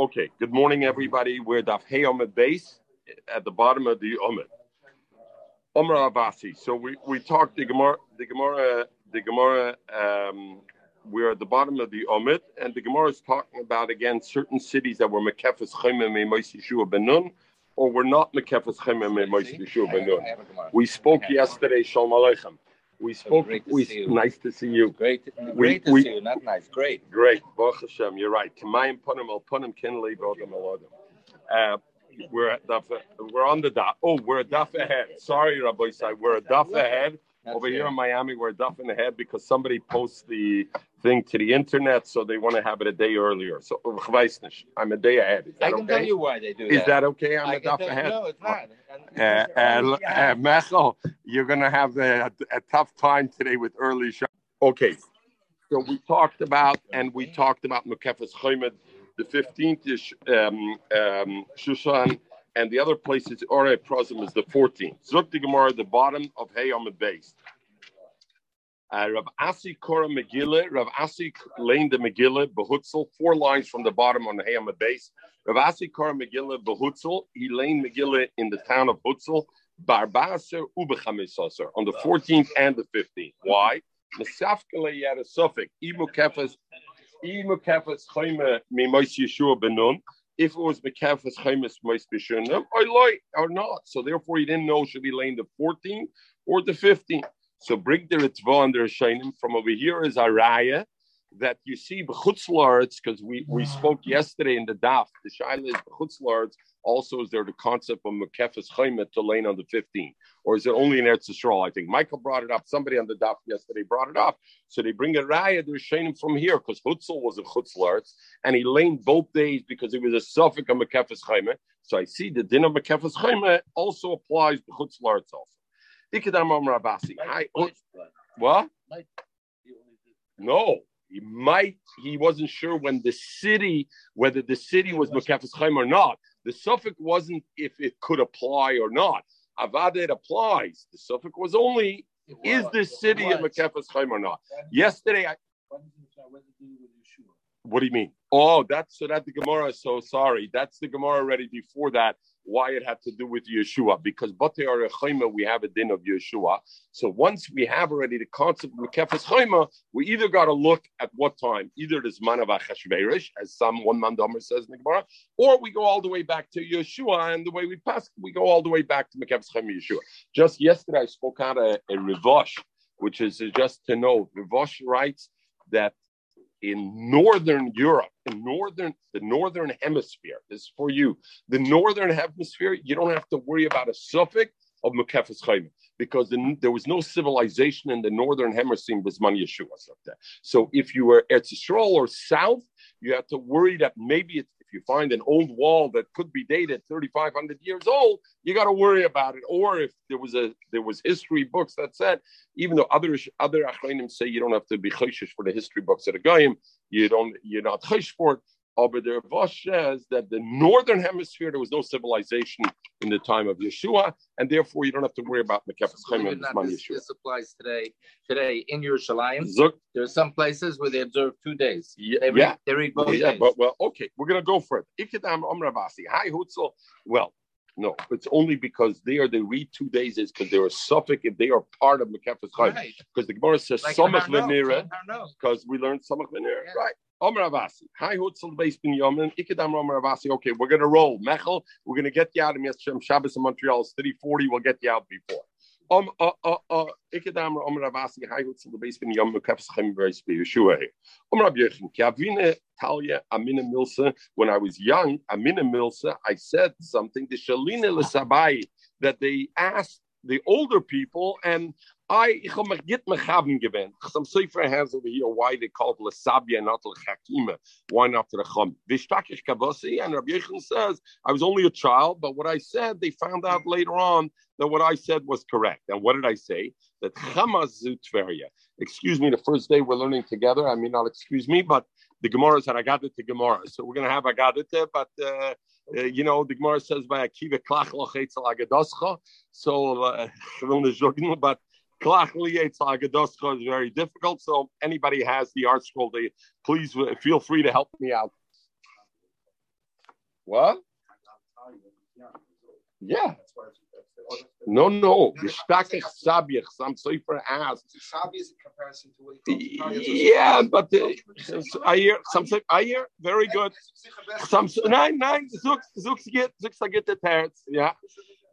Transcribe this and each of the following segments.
Okay, good morning, everybody. We're Daf Hey Omid base at the bottom of the Omid. Omar Abasi. So we, we talked the Gemara, the Gemara, the Gemara. Um, we're at the bottom of the Omid, and the Gemara is talking about again certain cities that were Mekefes Chemem Meimois Yeshua Benun, or were not Mekefes Chemem Meimois Yeshua Benun. We spoke yesterday. Shalom Aleichem. We spoke. To we. Nice to see you. Great, We- great to we- see you. Not nice, great. Great, Baruch Hashem. You're right. Kamayim punim al punim kinley bodem alodim. Uh, we're at daf, we're on the daf. Oh, we're a daf ahead. Sorry, Rabbi Sai. We're a daf ahead. That's Over here in Miami, we're a daf in ahead because somebody posts the thing to the internet, so they want to have it a day earlier. So ich weiß nicht. I'm a day ahead. Is I that can tell you why they do Is that. that okay? I'm I a tell- ahead. No, it's not. Uh, uh, uh, Mechel, you're going to have a, a tough time today with early show. Okay, so we talked about, and we talked about Mekefes Chaymed, the 15th is um, um, Shushan, and the other place is Ore Prozim is the 14th. Zuk the Gemara, the bottom of Hey the base. Uh, Rav Asi Kora Megillah, Rav Asi lane the Megillah, Behutzel, four lines from the bottom on the Hey the base. Rav Asi Kora Megillah, Behutzel, he lane Megillah in the town of Hutzel, Barbaser Ubechamisasar, on the 14th and the 15th. Why? Mesafkele yad Imu Kefes, Imu Kefes Chayme Mimois Yeshua Benun, if it was Mekefes Chaymes Mois Bishunam, I loy, or not. So therefore, he didn't know should he lane the 14th or the 15th. So bring the Ritva and the Rishonim from over here is Araya that you see B'chutzlards, because we, we spoke yesterday in the Daf, the Shaila is B'chutzlards, also is there the concept of Mekefes Chaymet to lane on the 15th? Or is it only in Eretz Yisrael? I think Michael brought it up. Somebody on the Daf yesterday brought it up. So they bring a Raya, the Rishonim from here, because Hutzel was a Chutzlards, and he laned both days because it was a suffix of Mekefes Chaymet. So I see the din of Mekefes Chaymet also applies to Chutzlards also. Ikadam Amar Abasi. Hi, what? No, he might. He wasn't sure when the city, whether the city was Mekefes Chaim or not. The suffix wasn't if it could apply or not. Avada it applies. The suffix was only is this city a Mekefes Chaim or not. Yesterday, I, what do you mean? Oh, that's so that the Gemara is so sorry. That's the Gemara already before that. Why it had to do with Yeshua? Because Bate Arechayma, we have a din of Yeshua. So once we have already the concept of Mekefes Chayma, we either got to look at what time, either this man of Achashverosh, as some one man Domer says in the Gemara, or we go all the way back to Yeshua, and the way we pass, we go all the way back to Mekefes Chayma Yeshua. Just yesterday, I spoke out a, a Rivosh, which is just to know. Rivosh writes that in northern Europe, in northern the northern hemisphere, this is for you. The northern hemisphere, you don't have to worry about a suffix of Mekefes Chaim because the, there was no civilization in the northern hemisphere Yeshua. So if you were Eretz Yisrael or south, you have to worry that maybe it's, you find an old wall that could be dated 3,500 years old, you got to worry about it. Or if there was a there was history books that said, even though other other achronim say you don't have to be chayshish for the history books at a goyim, you don't you're not chayshish for it. Oh, but says that the northern hemisphere there was no civilization in the time of Yeshua, and therefore you don't have to worry about Mekefes Chaim Believe and it or not, Bisman this, Yeshua. this applies today. Today in Yerushalayim, Zuk, there are some places where they observe two days. yeah, They read, yeah. they read both Yeah, days. but well, okay, we're gonna go for it. Ikadam Amravasi. Hi Hutzel. Well, no, it's only because they are they read two days is because they're a suffix if they are part of Mekefes Chaim. Right. Because the Gemara says Like Samach Harno. because we learned Samach Venira. Yeah. Right. Okay, we're gonna roll. Mechel, we're gonna get you out of Yeshem Shabbos in Montreal. It's 3040, we'll get you out before. Um, uh, uh, uh. When I was young, I said something. The Shalina that they asked the older people, and I ich hab mich git mich haben gewend. Some Sefer has over here why they call it Lesabia not Lechakima. Why not the Chum? Vishtakish Kavasi and Rabbi Yechon says I was only a child, but what I said they found out later on that what I said was correct. And what did I say? That Chamaz Tveria. Excuse me, the first day we're learning together. I mean, not excuse me, but the Gemara said I got it to Gemara, so we're gonna have I got it but. Uh, uh, you know, the Gemara says by Akiva klach lochetzel agadoscha. So, uh, but liyetzel agadoscha is very difficult. So, anybody has the ArtScroll, they please uh, feel free to help me out. What? Yeah. No, no. Sabiach. Some Sefer asked. Sabi is a comparison to what he calls Yeah, but uh, I hear some. I hear very good. Some nein, nein. Zug, zug, get, zug, get the terts. Yeah.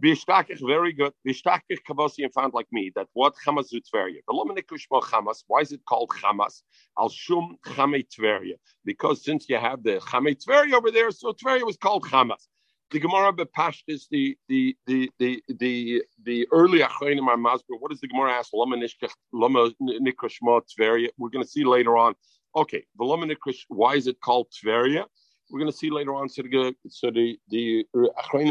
Bishtakich, very good. Bishtakich Kavosi and found like me that what Hamas Tveria. Hamas. Why is it called Hamas? Al Shum Chame Tveria. Because since you have the Chame Tveria over there, so Tveria was called Hamas. The Gemara Bepashtis, the the the the the the early Achronim are Masber. What does the Gemara ask? Lama Nikrashma Tveria. We're going to see later on. Okay, the Lama Nikrash. Why is it called Tveria? We're going to see later on. So the so the the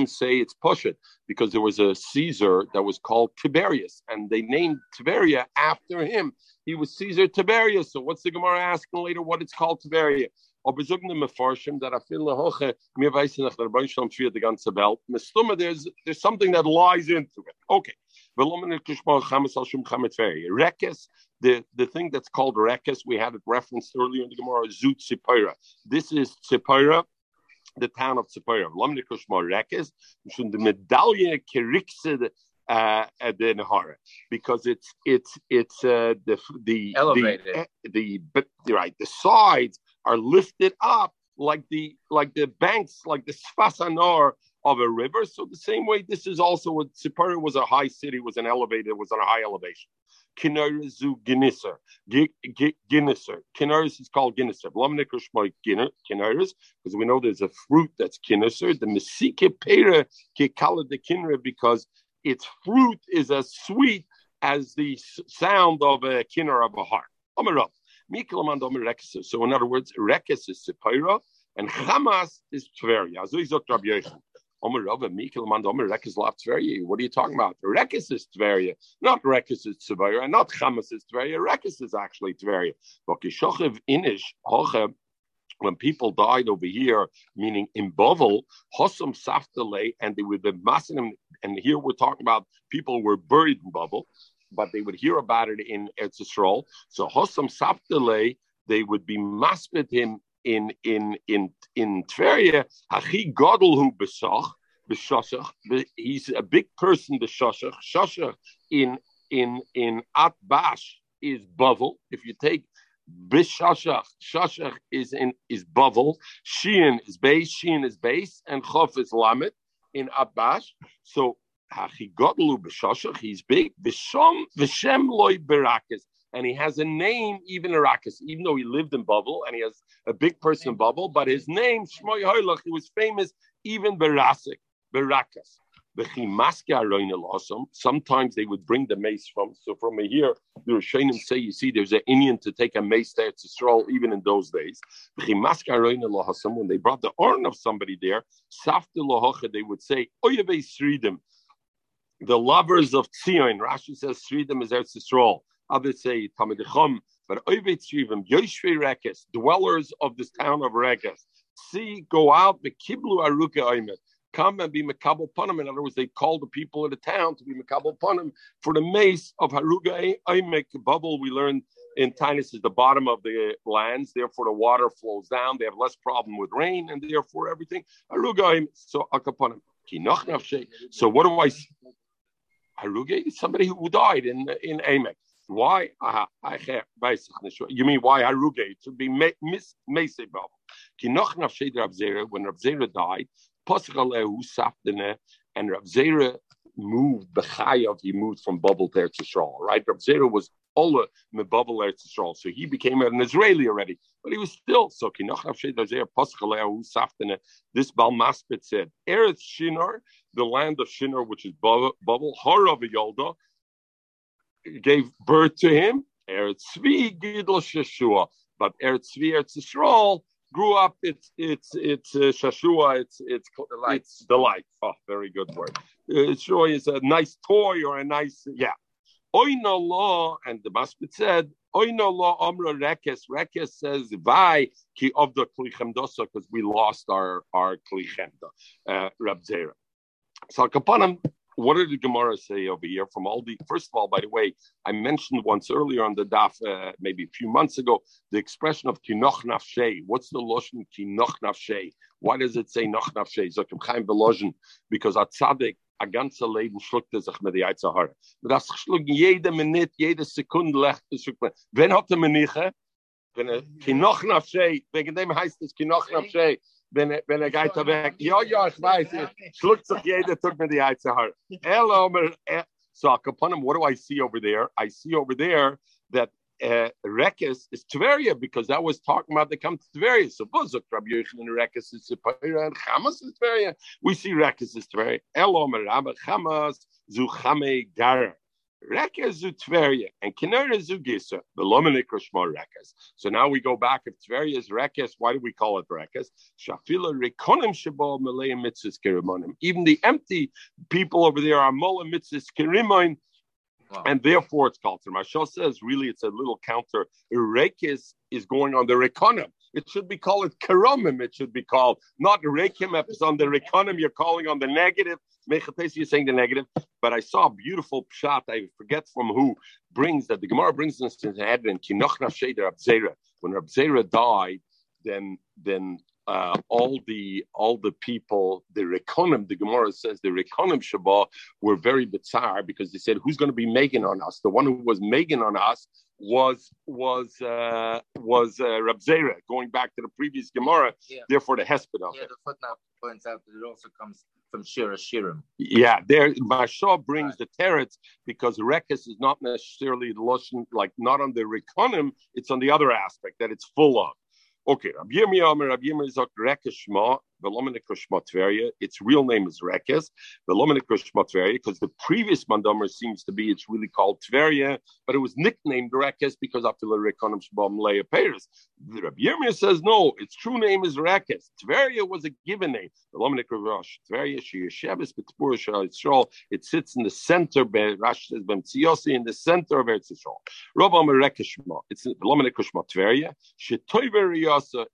say it's Pushet because there was a Caesar that was called Tiberius, and they named Tiberia after him. He was Caesar Tiberius. So what's the Gemara asking later? What it's called Tiberia? Aber sagen Meforschim, that I feel hoche, mir weiß nicht, der Beinstamm führt die ganze there's, there's something that lies into it. Okay. Rekes, the, the thing that's called Rekes, we had it referenced earlier in the Gemara, Zut Tzipora. This is Tzipora, the town of Tzipora. Lomne Kushma Rekes, the medallion Kirikse, uh, the Nahara, because it's it's it's uh, the the elevated the, the, the right the sides are lifted up like the like the banks, like the Sfasanor of a river. So the same way, this is also what Sipara was a high city, was an elevated, was on a high elevation. Kinarizu Ginisser. Ginisser. Kinaris is called Ginisser. Blomnikr Shmoy Kinaris, because we know there's a fruit that's Kinisser. The Mesike Pera Kikala de Kinra, because its fruit is as sweet as the sound of a kinner of a harp. So in other words, Rekes is Sepira and Hamas is Tveria. So he's Rabbi. What are you talking about? Rekes is Tveria, not Rekes is Tveria, not Hamas is Tveria. Rekes is actually Tveria. But Kishochev Inish Hoche when people died over here, meaning in Bovel, Hossam Saftale, and they would be massing and here we're talking about people were buried in Bovel, but they would hear about it in Eretz Yisrael. So Hossam Saptele, they would be masped him in in in in Tveria. Hachi Godel hu besach b'shashach. He's a big person. The shashach shashach in in in Atbash is Bavel. If you take Bishashach, Shashach is in is Bavel, Shein is base, Shein is base, and Chof is Lamet in Atbash. So He's big. Vishom Vishem loy berakas. And he has a name, even Arakas, even though he lived in Bubble and he has a big person in Bubble, but his name, Shmoy Hoylach, he was famous even Berasik, Berakas. Sometimes they would bring the mace from. So from here, the Rishonim say, you see, there's an Indian to take a mace there to stroll even in those days. When they brought the urn of somebody there, they would say, the lovers of Tzion. Rashi says Sridim is Eretz Yisrael. Others say Tamidechom. But Oivet Shrivim, Yoshvei Rekes, dwellers of this town of Rekes, see, go out, the Kiblu Aruka Oimet. Come and be Makabal Punim. In other words, they call the people of the town to be Makabal Punim for the mace of Haruga Oimek bubble. We learned in Tainus is the bottom of the lands, therefore the water flows down. They have less problem with rain, and therefore everything. So Akapunim. So what do I Haruge is somebody who died in in Amek. Why? You mean why Haruge? It be Miss. Kinoch Zera, when Rav Zera died, and Rav Zera moved Bechayav, he moved from Bubble there to Eretz right? Rav Zera was Ola Mebubble Eretz Yisrael, so he became an Israeli already, but he was still so. This Balmaspit said Eretz Shinar the land of Shinar, which is Bubble, Harav Yolda, gave birth to him. Eretz Gidol Sheshua, but Eretz Tzvi Eretz Yisrael grew up. It's it's it's uh, Sheshua. It's it's. It's delight. Oh, very good word. Uh, is a nice toy or a nice yeah. Oino law and the Maspit said Oino law Omra Rekes. Rekes says Vai ki of the Klichemdosa because we lost our our Klichemda. Uh, Rab Zera. So Kapanim, what did the Gemara say over here from all the? First of all, by the way, I mentioned once earlier on the daf, uh, maybe a few months ago, the expression of kinoch nafshe. What's the lotion kinoch nafshe? Why does it say noch nafshe? Zokim chaim beloschen because at tzaddik a ganze Leben schluckt er sich mit die Eitzahara. Das schluckt jede Minute, jede Sekunde lecht er. Wen hat er meniche? Wenn er kinoch nafshe, wegen dem heißt es kinoch nafshe. Wenn wenn er geht weg. Ja, ja, ich weiß, schluckt sich jeder Tag mit die. Hello, so him, what do I see over there? I see over there that uh, Rekes is Tveria because that was talking about the come to Tveria. So Buzuk, Rabbi Yochanan Rekes is Tveria and Chamas is Tveria. We see Rekes is Tveria. Elom Rabba Chamas Zuchame Gara. Rekes zu Tveria and Kinera zu Gisa. The Rekes. So now we go back. If Tveria is Rekes, why do we call it Rekes? Shafila Rekonim Shabal Malay Mitzvahs Kirimonim. Even the empty people over there are Mola Mitzvahs Kirimonim Wow. And therefore it's called Mashal says really it's a little counter. Rekis is going on the Rekonim. It should be called Karamim. It should be called not Rekim. If it's on the Rekonim, you're calling on the negative. Mechates, you're saying the negative. But I saw a beautiful shot. I forget from who brings that the Gemara brings this to the head in Kinoch Nafshe Rabzera. When Rabzera died, then then uh, all the all the people, the Rekonim, the Gemara says the Rekonim Shabbat were very bizarre because they said, "Who's going to be making on us?" The one who was making on us was was uh, was uh, Rab Zera, going back to the previous Gemara. Yeah. Therefore, the Hesped Yeah, the footnote points out that it also comes from Shira Shirim. Yeah, there Mashah brings right. the teretz because Rekis is not necessarily the lotion, like not on the Rekonim, it's on the other aspect that it's full of. Okay, Rabbi Yirmiyah, Rabbi Yirmiyah is its real name is Rekes, because the previous Mandomer seems to be, it's really called Tveria, but it was nicknamed Rekes because after the Rekonim Shabam Leia. The Rabbi Yirmiyah says, no, its true name is Rekes. Tveria was a given name. It sits in the center, Rash says, in the center of Eretz Yisrael. It's Tveria,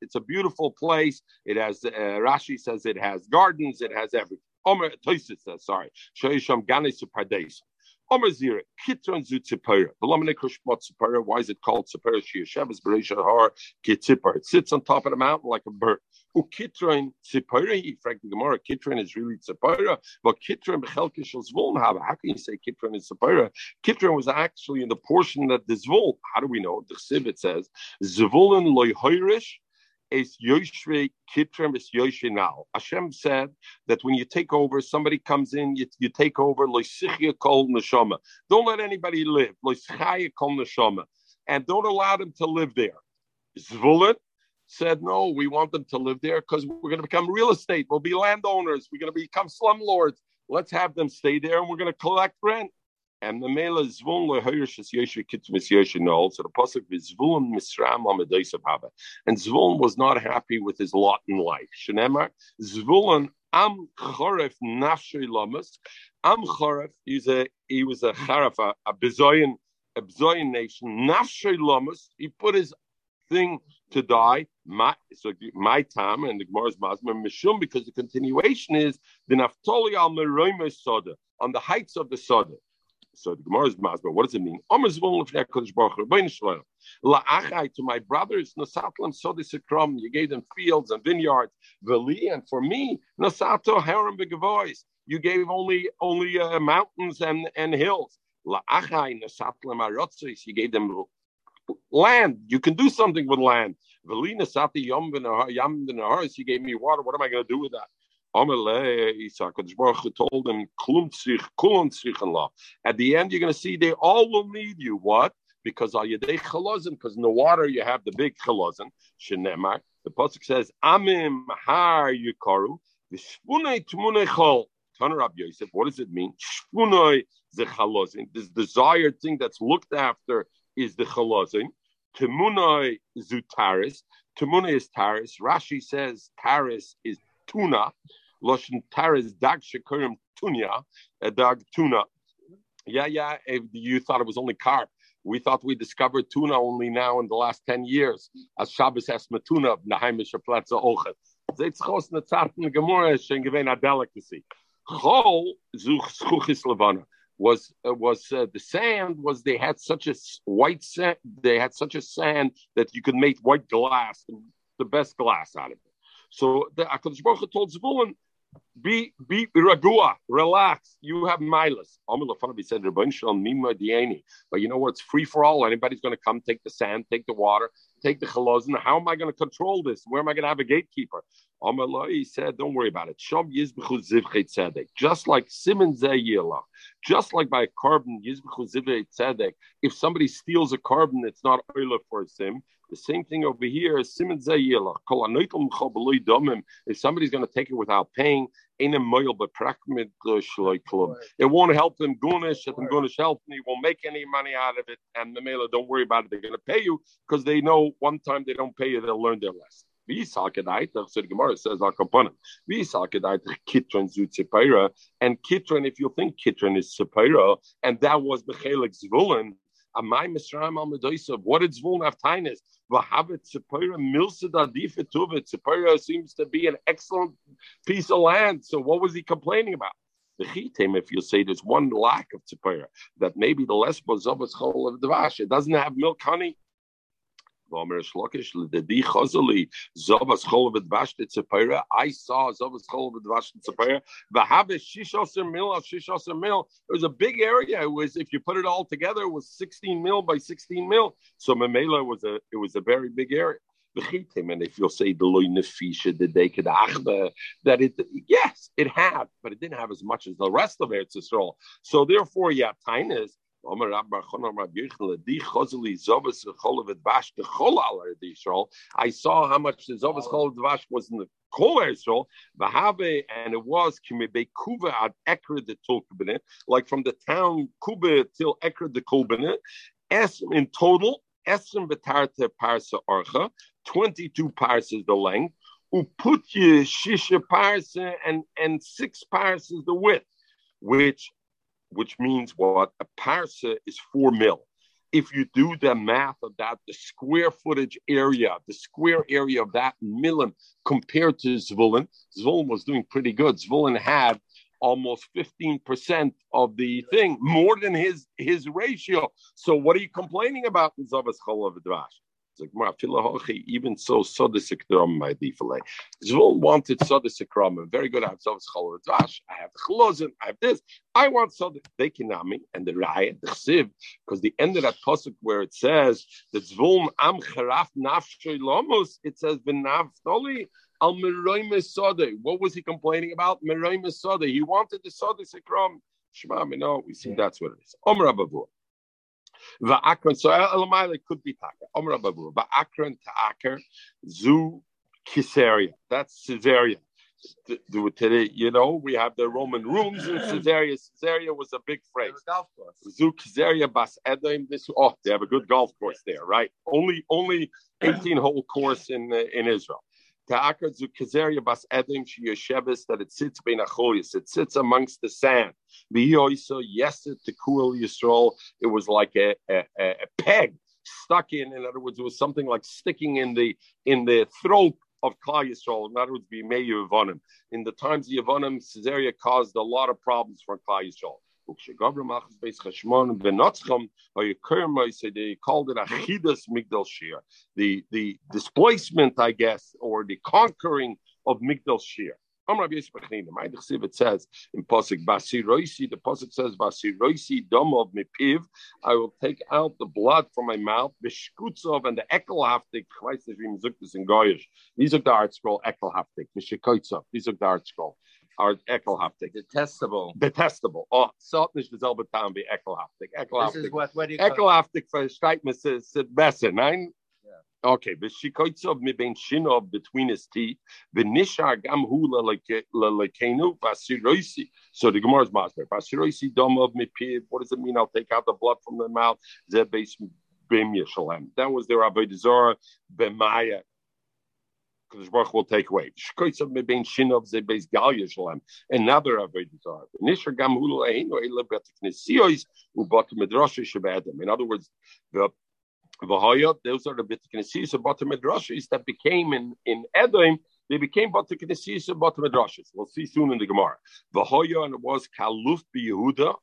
it's a beautiful place. It has uh, Rashi says it has gardens, it has everything. Omer Toisit says, sorry, Shoyisham Ganis Pardes. Omer Zira, Kitron Zu. Velomenik Kushmat Tzipora. Why is it called Tzipora? Shiyashavas Beresha Har Kitzipor. It sits on top of the mountain like a bird. Ukitron Tzipora, he frankly, Gemara, Kitron is really Tzipora, but Kitron Bechelkish Zvuln have. How can you say Kitron is Tzipora? Kitron was actually in the portion that the Zvul, how do we know? The Chsiv, it says, Zvulun loy hoirish, is Yoshve Kitrem is now. Hashem said that when you take over, somebody comes in, you, you take over, Loisichia Kol Neshama. Don't let anybody live. Loischaya Kol Neshama. And don't allow them to live there. Zvulun said, no, we want them to live there because we're going to become real estate. We'll be landowners. We're going to become slumlords. Let's have them stay there and we're going to collect rent. And the mela zvun lehirish is yeshvi kitmis yeshinol. So the pasuk is zvun misram amedoisav haba. And zvun was not happy with his lot in life. Shenemar zvulun am choref nafshay lamas. Am choref. He's a he was a charaf a, a a bezoyan nation. Nafshay lamas. He put his thing to die. My, so my time and the Gemara's mazma mishum because the continuation is the naftoli al meroime soda on the heights of the soda. So the Gemara is Masber. What does it mean? To my brothers, Nasatlam Sodisakram, you gave them fields and vineyards, Veli, and for me, Nasato Haram Begavois, you gave only only uh, mountains and, and hills. You gave them land. You can do something with land. You gave me water. What am I going to do with that? At the end, you're going to see they all will need you. What? Because al yedei chalozim, because in the water you have the big chalozim. Shenemar. The pasuk says, Amim har yukaru. V'shpunei tmunei chol. Tanur Ab Yosef. What does it mean? Shpunei ze chalozim. This desired thing that's looked after is the chalozim. Temunai zutaris. Temunai is taris. Rashi says taris is tuna. Loshen Taris Dag Shekurim Tunya, a dog tuna. Yeah, yeah. If you thought it was only carp. We thought we discovered tuna only now in the last 10 years. As Shabbos has matuna, Naheimische Plätze Ochet. Zeitz chos na zarten Gemurah, schon gewähne a delicacy. Chol zuch schuchis levana was uh, was uh, the sand was they had such a white sand they had such a sand that you could make white glass the best glass out of it. So the Hakadosh Baruch told Zvulun, be be ragua, relax. You have milas. said But you know what? It's free for all. Anybody's going to come take the sand, take the water, take the chalozin. How am I going to control this? Where am I going to have a gatekeeper? He said, Don't worry about it. Just like Simon Zayila, just like by a carbon, if somebody steals a carbon, it's not oil for a sim. The same thing over here is Simon Zayila. If somebody's going to take it without paying, it won't help them gunish, if them gunish help me, won't make any money out of it, and the mailer don't worry about it, they're going to pay you because they know one time they don't pay you, they'll learn their lesson. So the Gemara says Akapanim. Kitron Zut And Kitron, if you think Kitron is Sepira, and that was Bechelik Zvulun, Amai Misraim al Medoisav. What did Zvulun have tinus? Vahabit Sepira Milsid Adifit Tuvit. Seems to be an excellent piece of land. So what was he complaining about? The chitim, if you say there's one lack of tzipora, that maybe the less bozovas chol of the vash, it doesn't have milk honey, I saw Zovas Cholovet Vashtit Tzepera. Vahabe Shishosar Mil of Shishosar Mil. It was a big area. It was, if you put it all together, it was 16 mil by 16 mil. So Memela was a, it was a very big area. And if you'll say the loy nefisha, the deked achba, that it yes, it had, but it didn't have as much as the rest of Eretz Yisrael. So therefore, yeah, tainas I saw how much the Zovas Chol Dvash was in the Kol Eresol, Bahave, and it was Kimebe Kuva ad Ekra de Tulkabine, like from the town Kuba till Ekra de Kulbine, Es in total, Esrim Betarte Parsa Archa, 22 parses the length, Uputye Shisha Parsa, and, and six parses the width, which which means what a parsa is four mil. If you do the math of that, the square footage area, the square area of that millim compared to Zvulun, Zvulun was doing pretty good. Zvulun had almost 15% of the thing, more than his his ratio. So what are you complaining about in Zavas Cholav even so, Sodisik my defile. Zvul wanted Sodisik very good. I have Sodis Cholodvash, I have Chlozin, I have this. I want Sodis. They kinami and the Raya, the Chsiv, because the end of that pasuk where it says that Zvul Am Charaf Nafshoy Lomos, it says Benaftoli. Al Meroime Sode. What was he complaining about? Meroime Sode. He wanted the Sodisik Ram. Shema, you know, we see that's what it is. Omer Abavur. Va'akron, so Elamai could be taka. Omer Ababu. Va'akron ta'aker zu Caesarea. That's Caesarea. Today, you know, we have the Roman rooms in Caesarea. Caesarea was a big phrase. Zu Caesarea bas Edom. This oh, they have a good golf course there, right? Only only 18 hole course in uh, in Israel. That it sits. It sits amongst the sand. Yeset to Kuel Yisrael. It was like a, a, a peg stuck in. In other words, it was something like sticking in the in the throat of Klal Yisrael. In other words, be Yevonim. In the times of Yevonim, Caesarea caused a lot of problems for Klal Yisrael. They called it Achidas Migdal Shir, the the displacement, I guess, or the conquering of Migdal Shir. It says in Pasuk Basiroisi, the Pasuk says Basiroisi dom of mipiv. I will take out the blood from my mouth, Bishkutzov and the Ekelhaftik. These are the ArtScroll Ekelhaftik, Mishikoitzov. These are the ArtScroll are ekelhaftig. Detestable. Detestable. Oh, salt nicht dieselbe Town be ekelhaftig. Ekelhaftig. This is what, what do you Ekelhaftig versteht man es besser, nein? Okay, v'shikoitzav mi ben shinov between his teeth, v'nishar gam hu lelekenu v'asiroisi. So the Gemara's master, v'asiroisi dom of mi piv. What does it mean? I'll take out the blood from the mouth. Zeh bim yeshalem. That was their avodah zarah b'maya Kadosh Baruch will take away. Another avodah. In other words, the Vahaya, those are the betiknesios ubat medrashis that became in in Edom They became Bata Knessis and Bata Midrashis. We'll see soon in the Gemara. Vahoya and it was Kaluf bi Yehuda,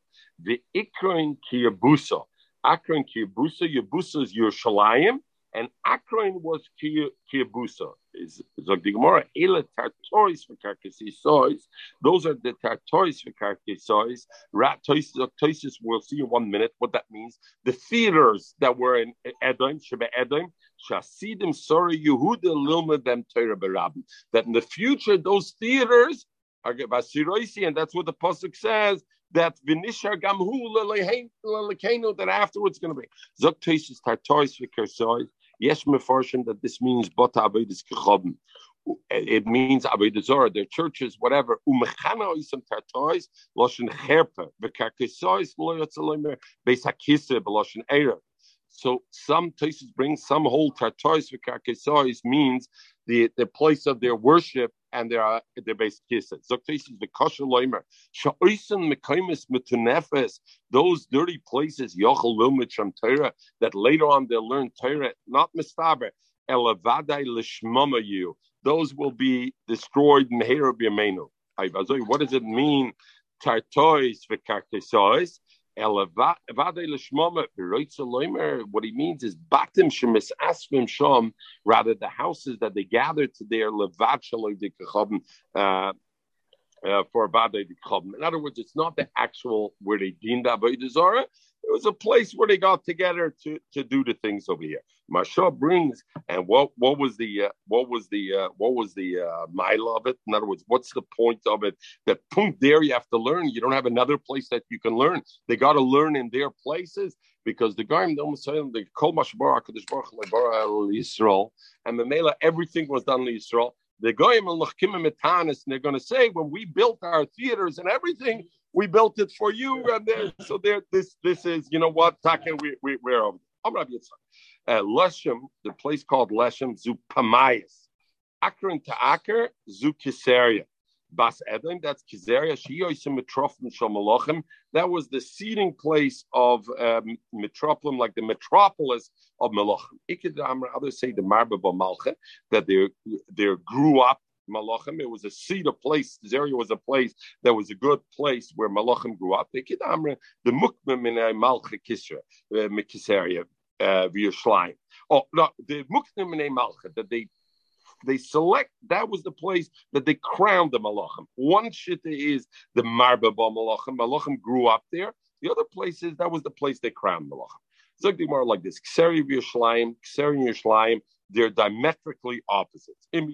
the Ikrin Kiyabusa. Akron Kiyabusa, Yabusa is Yerushalayim, and Akron was Kiyabusa. Is Gemara, Ela Tartoris for Karkasisois. Those are the Tartoris for Karkasisois. Rat Toisis, we'll see in one minute what that means. The theaters that were in Edom, Sheba Edom, Shasidim Sora Yehuda Lilma Them Torah Barabim. That in the future, those theaters are Basiroisi, and that's what the Pasuk says that Vinishar Gamhu that afterwards going to be. Zok Toisis Tartoris for Kersois. Yes, Mefarshim, that this means Bota Avedis Kechabim. It means Avodah their churches, whatever. Umechana oisam tartois, loshen cherpe, v'karkesois lo yotzalomer, beis hakise, b'loshen erev. So some places bring some whole tartois v'karkesois means the, the place of their worship and there are their base kisses. Places the kosher loimer sha'oisen mekaimis metunefes those dirty places yochel lomit from Torah that later on they'll learn Torah not mistaber elavadai lishmama you those will be destroyed in Hera B'Yameinu. What does it mean? Tartois v'karkesois what he means is batim shemis asvim shom, rather the houses that they gathered to their levat uh, uh, for Badei In other words, it's not the actual where they deemed Zarah. It was a place where they got together to, to do the things over here. Masha brings, and what what was the uh, what was the uh, what was the uh, mile of it? In other words, what's the point of it? That point there you have to learn. You don't have another place that you can learn. They got to learn in their places because the say the Kol Mashbar Hakadosh Baruch Yisrael and the Mela everything was done in Yisrael. The Goyim and they're going to say when we built our theaters and everything, we built it for you, and there, so there, this, this is, you know what, Taka, we, we, we're over. Uh, Leshem, the place called Leshem, Zu Pamayas. Akron to Aker, Zu Kisaria. Bas Edom, that's Kizaria, Shiyoisim Metropolis Shomalachim. That was the seating place of um, Metropolis, like the metropolis of Malachim. Ikidam, others say the Marba Malcha, that they, they grew up Malachim. It was a seat, a place. Zeria was a place that was a good place where Malachim grew up. The Mukmim in Malcha Kisra, uh, Mikisaria, uh. Oh no, the Mukmim in Malcha that they they select that was the place that they crowned the Malachim. One shitta is the Marba Malachim. Malachim grew up there. The other place is that was the place they crowned Malachim. Zog more like this: Kseri Yerushalayim, Kseri Yerushalayim they're diametrically opposites. Im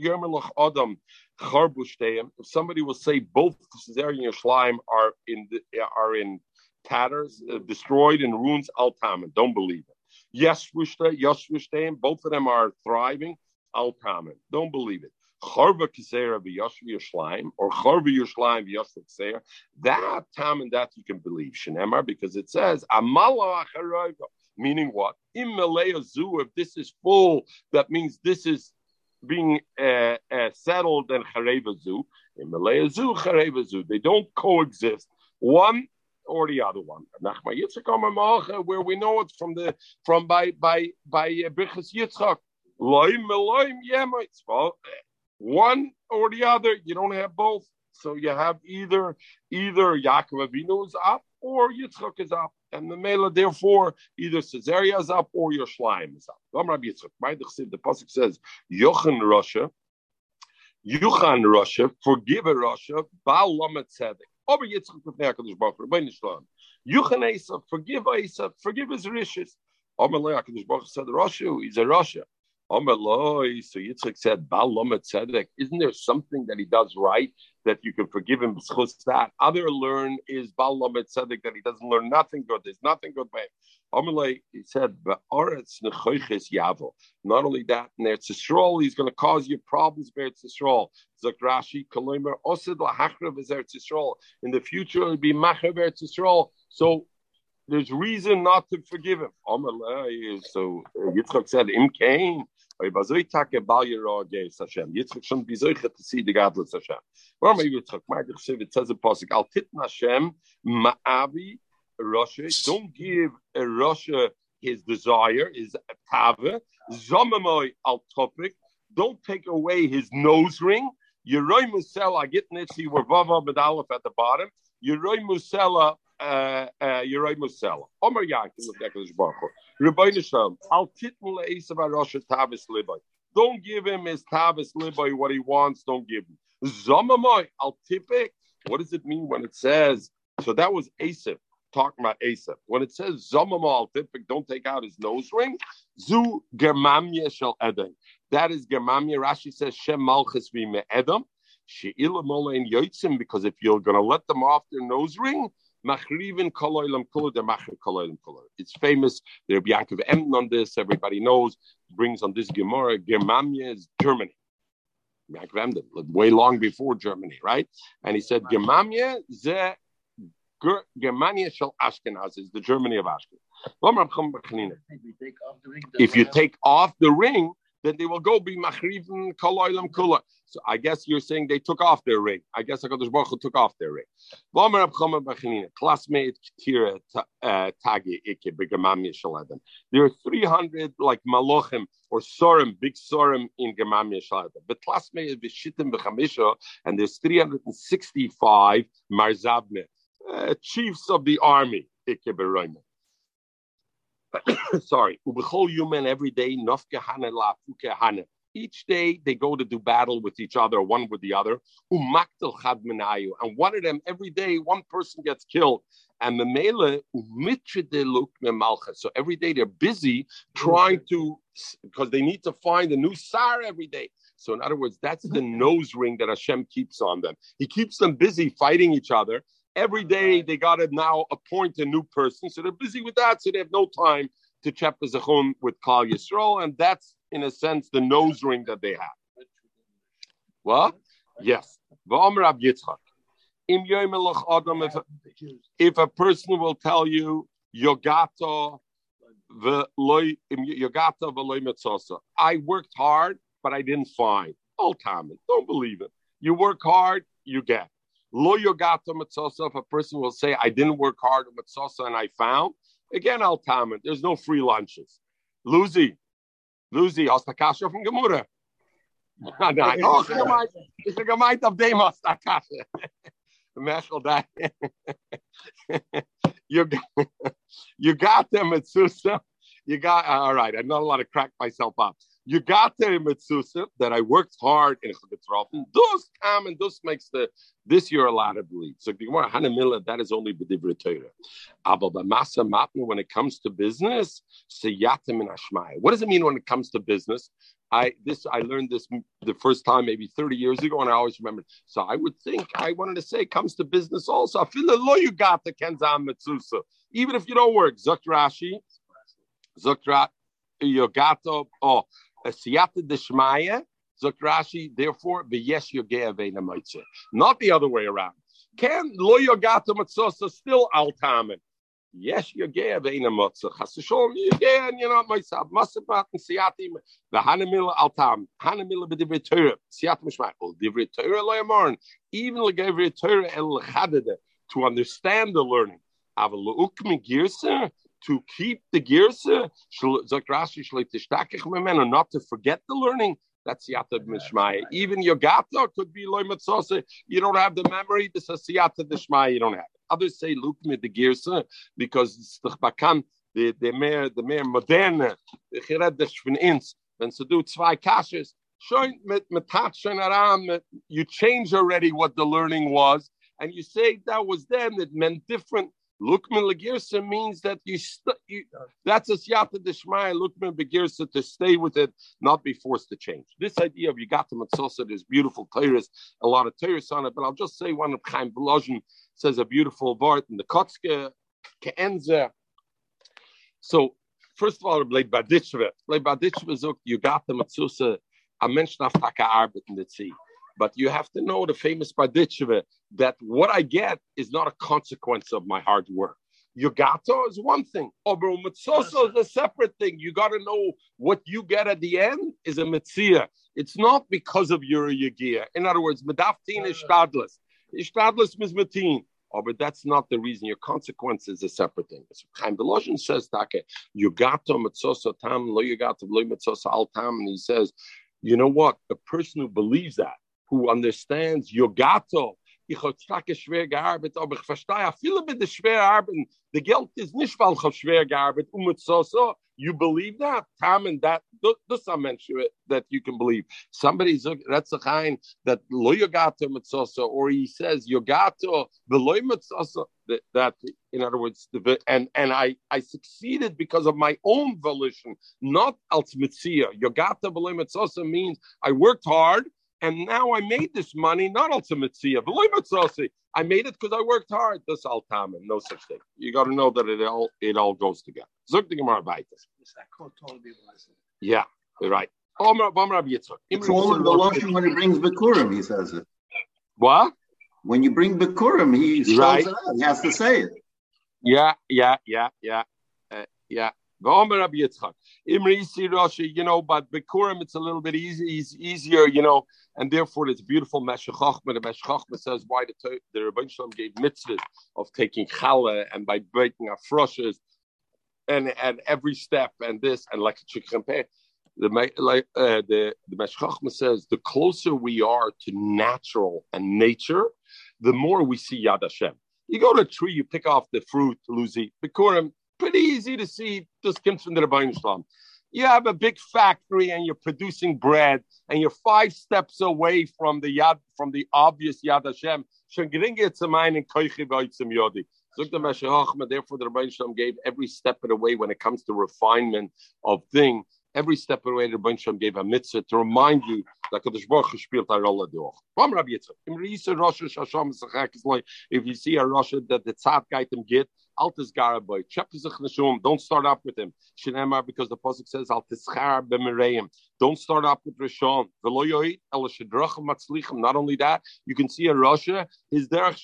Adam If somebody will say both Caesar and are in the, are in tatters, uh, destroyed in ruins, al tamen. Don't believe it. Yes, yes, both of them are thriving, al tamen. Don't believe it. Charva Kisera v'Yashvi Yerushalayim or Charva Yerushalayim v'Yashvi Kisera. That time that you can believe Shenemar because it says Amala Acharayva. Meaning what? Zoo, if this is full, that means this is being uh, uh, settled Malaya Zoo, Chareva Zoo. They don't coexist. One or the other one. Nachma Yitzchak Where we know it from the from by by by uh, Yitzchak. One or the other. You don't have both. So you have either either Yaakov Avinu is up or Yitzchak is up. And the Mela, therefore, either Caesarea is up or your Shleim is up. The Pasuk says, Yochan Russia, Yuchan Russia, forgive a Russia, Tzedek. Over Baruch Hu. Yuchan Esav, forgive Esav, forgive his riches. Omer HaKadosh Baruch said, Russia, he's a Russia. So Yitzchak said, Lamet Tzedek. Isn't there something that he does right that you can forgive him that. Other learn is Lamed Tzedek that he doesn't learn nothing good. There's nothing good by him. He said, yavo. Not only that, in Eretz Yisrael, he's going to cause you problems in Eretz Yisrael. Zakrashi, Kaloimer, Osid lahachrav is Eretz. In the future, it'll be Machav Eretz Yisrael. So there's reason not to forgive him. So Yitzchak said, Im Kain. Yitzchak shouldn't see the Hashem. It says Pasuk, Al Hashem. Don't give a Russia his desire, his tava. Zomamoy al topic. don't take away his nose ring. Yeroi Musela, I get nitzi, we're Vava Medalef at the bottom. Yeroi Musela, uh, Yeroi Omer at this Baruch Rabbi Nisham, Al Titmul Esav Arosha Tavis Libai. Don't give him his Tavis Libai, what he wants, don't give him. Zamamoy, Al Tipik. What does it mean when it says, so that was Asaph talking about Asaph. When it says Zamamal Tipik, don't take out his nose ring, Zu Germamya Shel Eden. That is Germamya. Rashi says Shem Malchus Vime Edom. She'ila Mola in Yoitzim, because if you're going to let them off their nose ring, Machrivin Koloilam Koloilam. It's famous. There be Yaakov Emden on this. Everybody knows. Brings on this Gemara. Germania is Germany. Yaakov Emden, way long before Germany, right? And he said Germania ze Germania shall Ashkenaz is the Germany of Ashkenaz. If you take off the ring, then they will go be machrivin koloilam kula. So I guess you're saying they took off their ring. I guess Hakadosh Baruch Hu took off their ring. Classmate uh, Tagi Ike. There are 300 like malochim or sorim, big sorim in Gemam Yishaladam. But classmate is Vishitim Bechamisha, and there's 365 Marzavne, uh, chiefs of the army. Ike. sorry, human every day, each day they go to do battle with each other, one with the other. And one of them, every day, one person gets killed. And the So every day they're busy trying to, because they need to find a new sar every day. So in other words, that's the nose ring that Hashem keeps on them. He keeps them busy fighting each other. Every day they got to now appoint a new person, so they're busy with that, so they have no time to Chep Zechum with Klal Yisrael, and that's in a sense the nose ring that they have. What? Yes. If, if a person will tell you Yogato I worked hard, but I didn't find. Old time, don't believe it. You work hard, you get. Lo yogata matzosa, if a person will say, I didn't work hard at matzosa and I found, again, I'll comment. There's no free lunches. Lucy, Lucy, hast du Kasche von Gemurre? Nein, oh, ist der gemeint auf dem hast du Kasche. Mechel, da. You, you got them at Susa. You got, all right, I'm not allowed to crack myself up. You got there Metzusa that I worked hard in Chagetrofen. Those come and those makes the this year a lot of believe. So the Gemara Hanamila, that is only B'divra Torah. Abba Masa Mapna, when it comes to business, Seyatim Ashmai. What does it mean when it comes to business? I this I learned this the first time maybe 30 years ago, and I always remember. So I would think I wanted to say it comes to business also. I feel the law you got the Kenzam Metzusa. Even if you don't work, Zukrashi, Zukrat, Yogato, oh a siyata deshmaya, Zok Rashi, therefore, v'yesh yogea ve'na moitze. Not the other way around. Can lo yogata matzosa still altamen? Yes, yogea ve'na moitze. Chas v'sholom yogea, and you're not myself. Masabat and siyatim, v'hanamila altam. Hanamila b'divrei Torah. Siyat mishmai. Ol divrei Torah lo yamorin. Even l'gevrei Torah el l'chadede. To understand the learning. Aval l'ukmi girsa to keep the gears, uh, not to forget the learning. That's Yata Mishmaya. Even your Gata could be Loy Matzose. You don't have the memory. This is Yata Dishmaya. You don't have it. Others say look me the gears uh, because it's the the the mehr the mehr moderne, the des Ins. Wenn sie do zwei Kashes, schön mit mit Tatschen aram, you change already what the learning was, and you say that was then. It meant different. Lukman Legirsa means that you, st- you that's a siyata deshmaya. Lukman Begirsa to stay with it, not be forced to change. This idea of you got the Matzosa, there's beautiful Torahs, a lot of Torahs on it, but I'll just say one of Chaim Volozhin says a beautiful part in the Kotske, Keenza. So, first of all, like Baditchva, like Baditchva Zok, Yigata Matzosa, a mensch nach Taka Arbeit in the sea. But you have to know the famous Badicheve that what I get is not a consequence of my hard work. Yogato is one thing. Obro Mitzoso is a separate thing. You got to know what you get at the end is a Mitzia. It's not because of your Yagia. In other words, Medaftin is uh. Stadlis. Stadlis Mizmatin. Oh, but that's not the reason. Your consequence is a separate thing. So Chaim Volozhin says, Take, Yogato Mitzoso Tam, Lo Yogato, Lo Mitzoso Al Tam, and he says, You know what? A person who believes that, who understands yogato, ich starke schwer gearbeitet, aber ich verstehe viele mit der schwer arbeiten. The nicht, weil ich schwer gearbeitet, es so so. You believe that, Tom, and that I mention it that you can believe. Somebody's that's a kind that lo yogato mitzoso, or he says yogato veloy mitzoso. That, that in other words, the, and and I I succeeded because of my own volition, not als mitzia. Yogato veloy mitzoso means I worked hard and now I made this money, not ultimate I made it because I worked hard. This altamen, no such thing. You got to know that it all it all goes together. Zog the Gemara Yeah, right. It's all in the lashon when he brings bikurim. He says it. What? When you bring bikurim, he spells right. it out. He has to say it. Yeah, yeah, yeah, yeah, uh, yeah. You know, but Bikurim, it's a little bit easy, easier, you know, and therefore it's beautiful Meshech Chochma. The Meshech Chochma says why the, the Rebbein Shalom gave mitzvahs of taking challah and by breaking afroshes and and every step and this and like a the like uh, the the Meshech Chochma says the closer we are to natural and nature, the more we see Yad Hashem. You go to a tree, you pick off the fruit, Luzi. Bikurim, pretty easy to see this comes from the Rebbein Shalom. You have a big factory and you're producing bread, and you're five steps away from the yad from the obvious Yad Hashem. Therefore, the Rebbein Shalom gave every step of the way when it comes to refinement of thing. Every step of the way, the Rebbein Shalom gave a mitzvah to remind you that rolle durch. If you see a Rosh that the tzad gaitem get, Altis Garaboy, Chepizach Nashum, don't start up with him. Shinemar, because the Pasuk says Altis Char Bemireim. Don't start up with Rishon. Not only that, you can see in Russia, his derech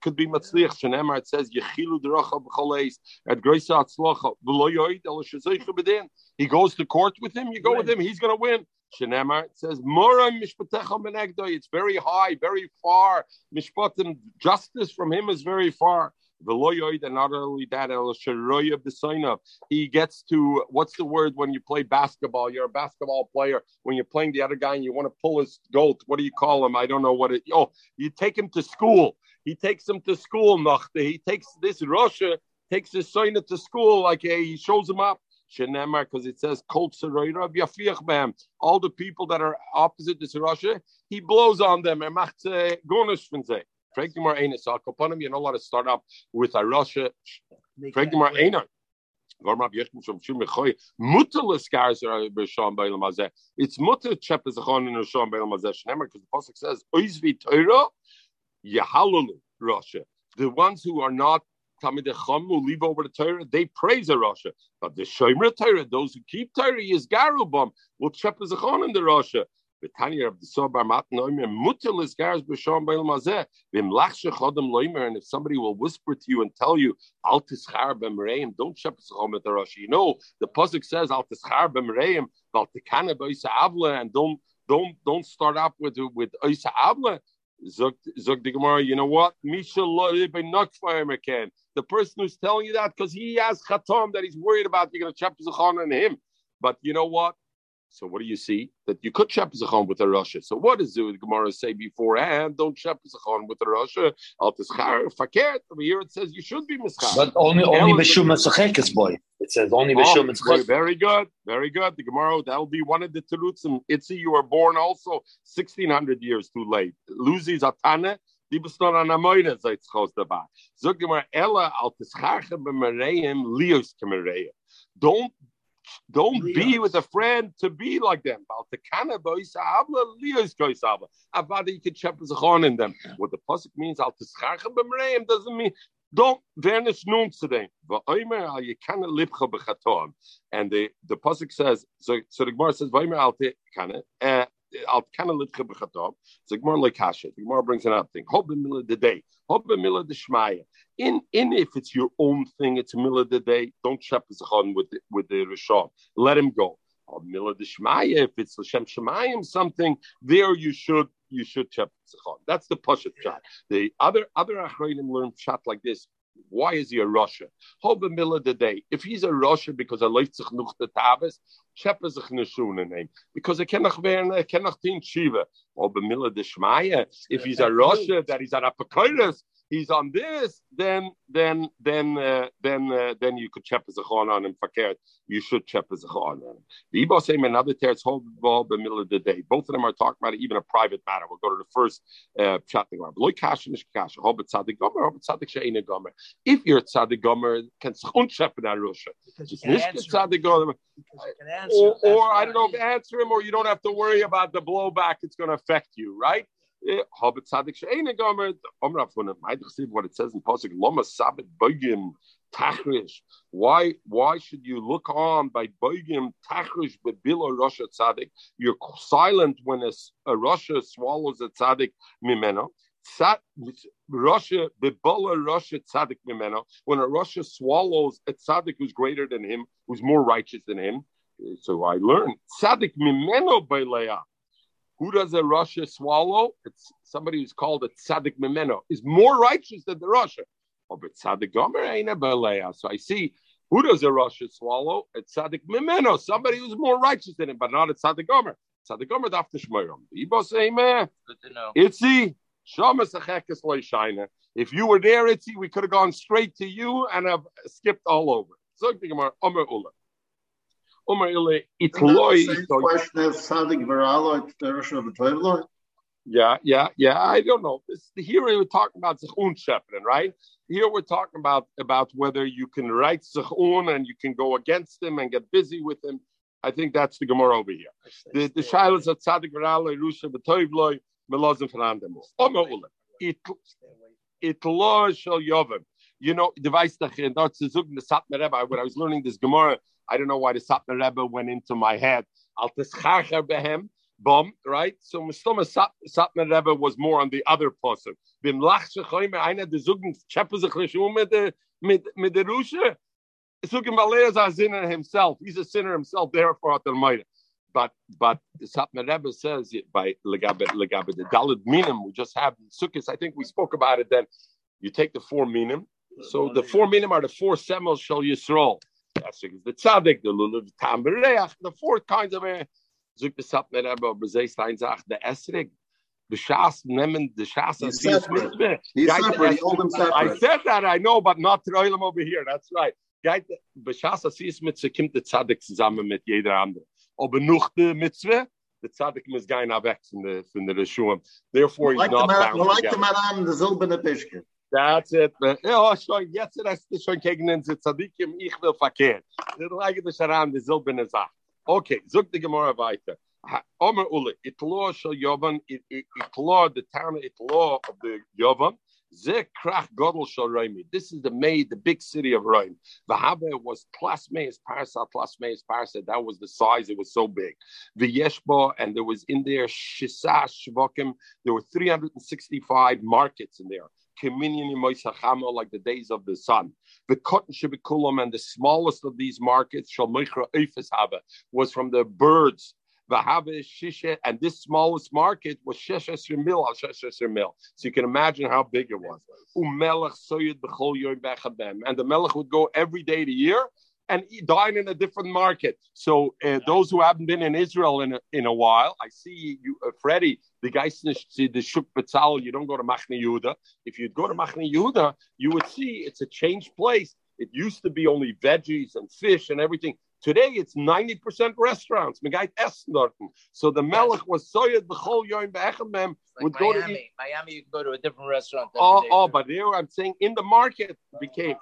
could be Matzlich. Shinemar, it says Yechilu Deracha B'choleis at Greisa Atzlocha. He goes to court with him, you go with him, he's going to win. Shenemar it says Moram Mishpatecha Menegdoi. It's very high, very far. Mishpatim justice from him is very far. And not only that, El Sharoy of the sign up. he gets to what's the word when you play basketball? You're a basketball player. When you're playing the other guy and you want to pull his goat, what do you call him? I don't know what it. Oh, you take him to school. He takes him to school. He takes this Russia, takes his son to school. Like hey, he shows him up. Because it says all the people that are opposite this Russia, he blows on them. Er macht Frank Gemara Aina saw Kopanim, you're not allowed to start up with a Russia. Gemara Aina. It's mutter is a in Rishon Beilam Mazeh Shnemer because the pasuk says Oizvi Torah Yahalulu Russia. The ones who are not Tamid Chum who leave over the Torah, they praise a Russia. But the Shomer Torah, those who keep Torah, is Garubam, will chep is a in the Russia. Betanya of the Sobar Matan Oimer, Mutilis Gars B'Sham B'El Mazeh, Vim Lachshe Loimer, and if somebody will whisper to you and tell you, Al Tischar B'Mereim, don't shepherd Chom the Rosh. You know, the Pasuk says, Al Tischar B'Mereim, Val Tikana B'Oisa Avla, and don't, don't, don't start up with, with Oisa Avla. Zog the Gemara, you know what? The person who's telling you that because he has chatom that he's worried about, you're going to chop zachon on him. But you know what? So what do you see? That you could shep with a Russia. So what does the Gemara say beforehand? Don't shep with a Russia. Al tischar fakert. Over here it says you should be mischar. But only only b'shum mitzachekes boy. It says only oh, b'shum mitzachekes. Very good, very good. The Gemara that'll be one of the terutzim. Itzi, you were born also sixteen hundred years too late. Luzi zatane. Die bist noch an der Meure, seit es raus dabei. Sag dir mal, Ella, al tischarche b'mereim, lios kemereim. Don't don't be with a friend to be like them. Avada you can chep on in them. What the pasuk means, al doesn't mean don't vanish noon today. And the the pasuk says so. So the Gemara says, "Vaymer al kana." Litcha b'chatom. So Gemara like kasha. The Gemara brings another thing. Hob the day. Hob the shmaya in in if it's your own thing, it's a milah the day. Don't shepazachon with the, with the rishon. Let him go. Oh, milah the shmaya. If it's Hashem shemayim something, there you should you should shepazachon. That's the pashat shot. The other other achronim learn shot like this. Why is he a Russia? Hobe Miller the day. If he's a Russia because er läuft sich noch the Tavis, scheppe sich ne. Because noch werden, er kann noch den Shiva. Hobe Miller the Shmaya. If he's a Russia that he's an Apocalypse, he's on this, then then then uh, then uh, then you could check as a on him fakert. You should check as a on him. The Ibo say another tears hold ball the middle of the day. Both of them are talking about it, even a private matter. We'll go to the first uh, chatting about. Loy kash and kash. Hobbit tzadik gomer. Hobbit tzadik sheina gomer. If you're tzadik gomer, can schun check in Russia. It's nicht tzadik gomer. Or, or I don't know if answer him, or you don't have to worry about the blowback. It's going to affect you, right? Hobbit Sadik Gomer, Omra. I see what it says in Loma Sabit Tachrish. Why why should you look on by Bogim Tachrish Bebilo Russia Tzadik? You're silent when a, a Russia swallows a Tzadik Mimeno. Russia Bebola Russia Tzadik Mimeno. When a Russia swallows a Tzadik who's greater than him, who's more righteous than him. So I learned Tzadik Mimeno by Beleah. Who does a Russia swallow? It's somebody who's called a tzaddik memeno, is more righteous than the Russia. Oh, but tzaddik gomer ain't a beleya. So I see who does a Russia swallow? A tzaddik memeno, somebody who's more righteous than him, but not a tzaddik gomer. Tzaddik gomer dafte shmoyram. Ibo say man, Itzi shamas achekes loy If you were there, Itzi, we could have gone straight to you and have skipped all over. So Omer Ula. Omer Ile Itloi. Question of Sadik Varalo at the Rosh of Yeah, yeah, yeah. I don't know. This, here we're talking about Zechun Sheprin, right? Here we're talking about about whether you can write Zechun and you can go against him and get busy with him. I think that's the Gemara over here. The the Shilas of Tzadik Varalo, Rusha B'Toivloi, Melozim Fernandem. Omer Ule. Itlo Shel Yovim. You know, device the Satmar Rebbe. When I was learning this Gemara, I don't know why the Satmar Rebbe went into my head. Al Behem, Bum, right? So Mustoma Satmar Rebbe was more on the other person. Bim Lach Shechoyme, einer der Zugen, Cheppe sich mit der, is a sinner himself. He's a sinner himself, therefore at the Meide. But but the Satmar Rebbe says by Legabe Legabe the Dalit Minim we just have Sukkot. I think we spoke about it then. You take the four minim. So the four minim are the four semos shall Yisrael the tzaddik, the lulav tam the four kinds of a zuk the sapner aber bezei stein sagt the esrig the shas nemen the shas He's separate. He's separate. Hold him separate. I said that I know, but not Troilem over here. That's right. Geit beshas asis mit kimt der tzaddik zusammen mit jeder andere. Aber noch the mitzvah the tzaddik is going weg from the from the rishum. Therefore, he's like not the, bound Like the Maran, the Zilbene Pishke. That's it. Ja, schon, jetzt ist es schon gegen den Tzadikim, ich will verkehrt. Der eigentlich daran, die silberne Sache. Okay, zog die Gemara weiter. Omer Ule, Itlo shel Yovan, Itlo, the town of Itlo of the Yovan, Ze krach godel shel Raimi. This is the maid, the big city of Raim. Vahabe was plus Plasmeis Parsa, Plasmeis Parsa. That was the size. It was so big. The Yeshba, and there was in there Shisa Shvokim. There were 365 markets in there like the days of the sun. The cotton shibikulam and the smallest of these markets, Shalmichra Eifes was from the birds. Shisha, and this smallest market was Sheshes Mil al Sheshes Mil. So you can imagine how big it was. And the Melech would go every day of the year and dine in a different market. So uh, those who haven't been in Israel in a, in a while, I see you, uh, Freddie, the guys see the Shuk Betzal, you don't go to Machne Yehuda. If you'd go to Machne Yehuda, you would see it's a changed place. It used to be only veggies and fish and everything. Today it's 90% restaurants. So the Melech was soyed b'chol yoim be'echemem would Miami. go to eat. Miami, you can go to a different restaurant. Oh, oh, but there I'm saying in the market became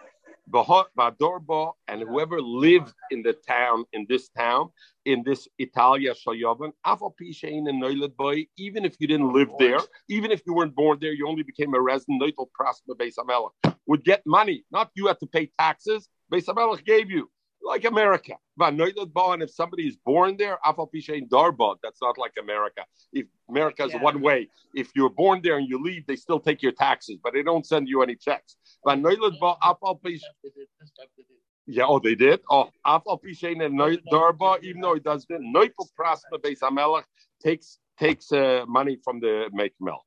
Badorba and whoever lived in the town, in this town, in this Italia Shayovan, Afal Pishain and Noilad Boy, even if you didn't live there, even if you weren't born there, you only became a resident, Noitel Prasma Beis Hamelech, would get money. Not you had to pay taxes. Beis Hamelech gave you. Like America, but Noilad Bo, and if somebody is born there, Afal Pishain Darba, that's not like America. If America is Yeah. one way, if you're born there and you leave, they still take your taxes, but they don't send you any checks. But Noilad Bo, Afal Pishain. Yeah, oh, they did. Oh, Afal Pishain and Noi- Darba, even though it, Neupel Prasma Beis Hamelech takes takes uh, money from the make mill.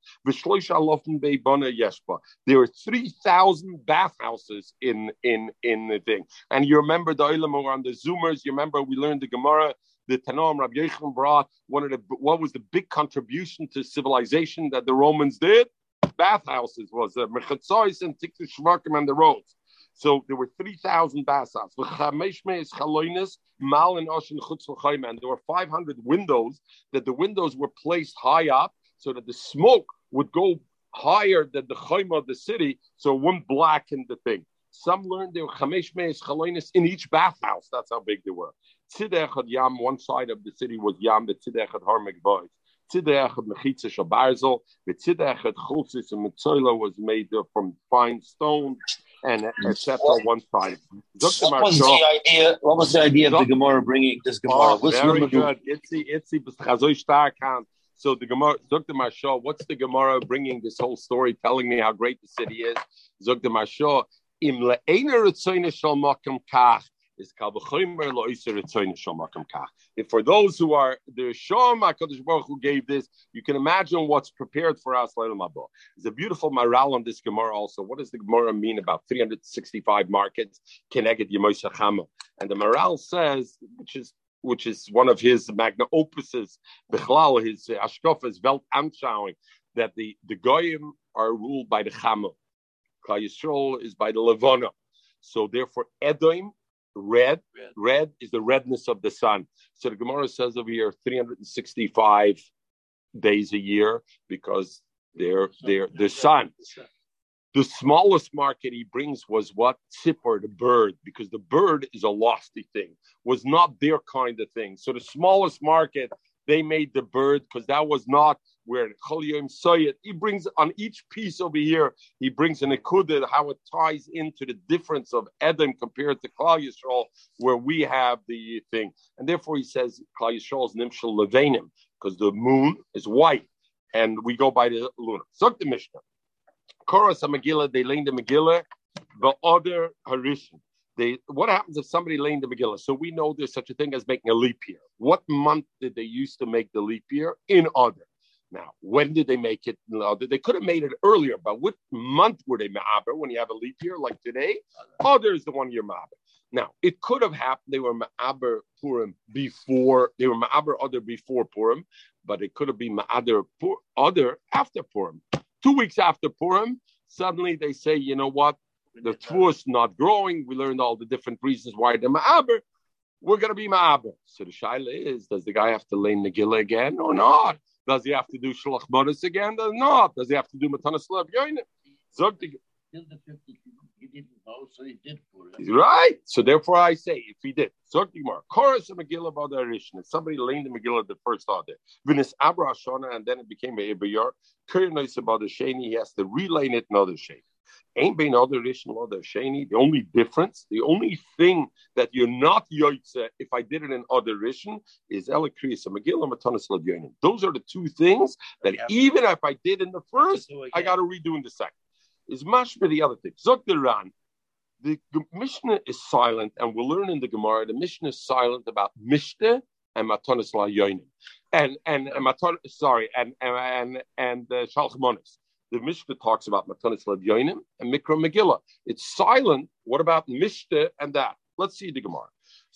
There are three thousand bathhouses in in in the thing, and you remember the Olam on the Zoomers. You remember we learned the Gemara. The Tanam Rabbi Yechon brought one of the what was the big contribution to civilization that the Romans did? Bathhouses was the Mechatzois and Tiktu Shvakim and the roads. So there were 3,000 bathhouses. And there were 500 windows that the windows were placed high up so that the smoke would go higher than the chayma of the city, so it wouldn't blacken the thing. Some learned there were chamesh meis in each bathhouse. That's how big they were. Tzidech yam, one side of the city was yam, the tzidech had harmik boys. Tzidech mechitza shabarzel, the tzidech chulsis and mitzola was made from fine stone and hmm. etc. One side. What was the idea? What was the idea of the Gemara bringing this Gemara? Oh, very good. Itzi, itzi, stark so the Gemara, Dr. Mashal, what's the Gemara bringing this whole story, telling me how great the city is? Dr. Mashal, im le'ener shal makam kach, is if for those who are the Shom HaKadosh Baruch who gave this, you can imagine what's prepared for us. There's a beautiful moral on this Gemara also. What does the Gemara mean about 365 markets? And the moral says, which is which is one of his magna opuses, Bechlal, his Ashkofas Weltanschauung, that the, the Goyim are ruled by the Chama. Klal is by the Levana. So therefore, Edom, red, red, red is the redness of the sun. So the Gemara says over here 365 days a year because they're they're the sun. The smallest market he brings was what? Tzipor, the bird, because the bird is a lofty thing, was not their kind of thing. So the smallest market, they made the bird because that was not where Cholyim Soyet, he brings on each piece over here, he brings an akudid, how it ties into the difference of Edom compared to Klal Yisrael, where we have the thing. And therefore he says Klal Yisrael is Nimshal Levanim, because the moon is white, and we go by the lunar. Zok the Mishnah. A Megillah, they lean the Megillah, the other Harishan. They, what happens if somebody leaned the Megillah? So we know there's such a thing as making a leap year. What month did they used to make the leap year? In other. Now, when did they make it? They could have made it earlier, but what month were they ma'aber when you have a leap year like today? Other is the one year ma'aber. Now, it could have happened they were ma'aber Purim before, they were ma'aber other before Purim, but it could have been ma'aber other after Purim two weeks after Purim, suddenly they say, you know what? The is not growing. We learned all the different reasons why they're ma'aber. We're going to be ma'aber. So the shaila is, does the guy have to lay Nagila again or not? Does he have to do Shalach Boris again? Does not. Does he have to do Matanas Lev Yoinim? he didn't know, so he did put it. Right. So therefore, I say if he did. So chorus of Megillah about the Arishin. If somebody leaned the Megillah the first order, Vinis Abra Shona, and then it became a Ebayar. Kurinois about the Shani, he has to relane it another Shani. Ain't been other Shani. The only difference, the only thing that you're not Yoitze, if I did it in other Rishon, is Elikris and Megillah Ladyonim. Those are the two things that even if I did in the first, I got to redo in the second is mashma the other thing. Zok the Mishnah is silent, and we'll learn in the Gemara. The Mishnah is silent about Mishnah and Matonis layoinim and and, and Maton, sorry, and and and, and uh, Shalchmonis. The Mishnah talks about Matonis La and Mikra Megillah. It's silent. What about Mishnah and that? Let's see the Gemara.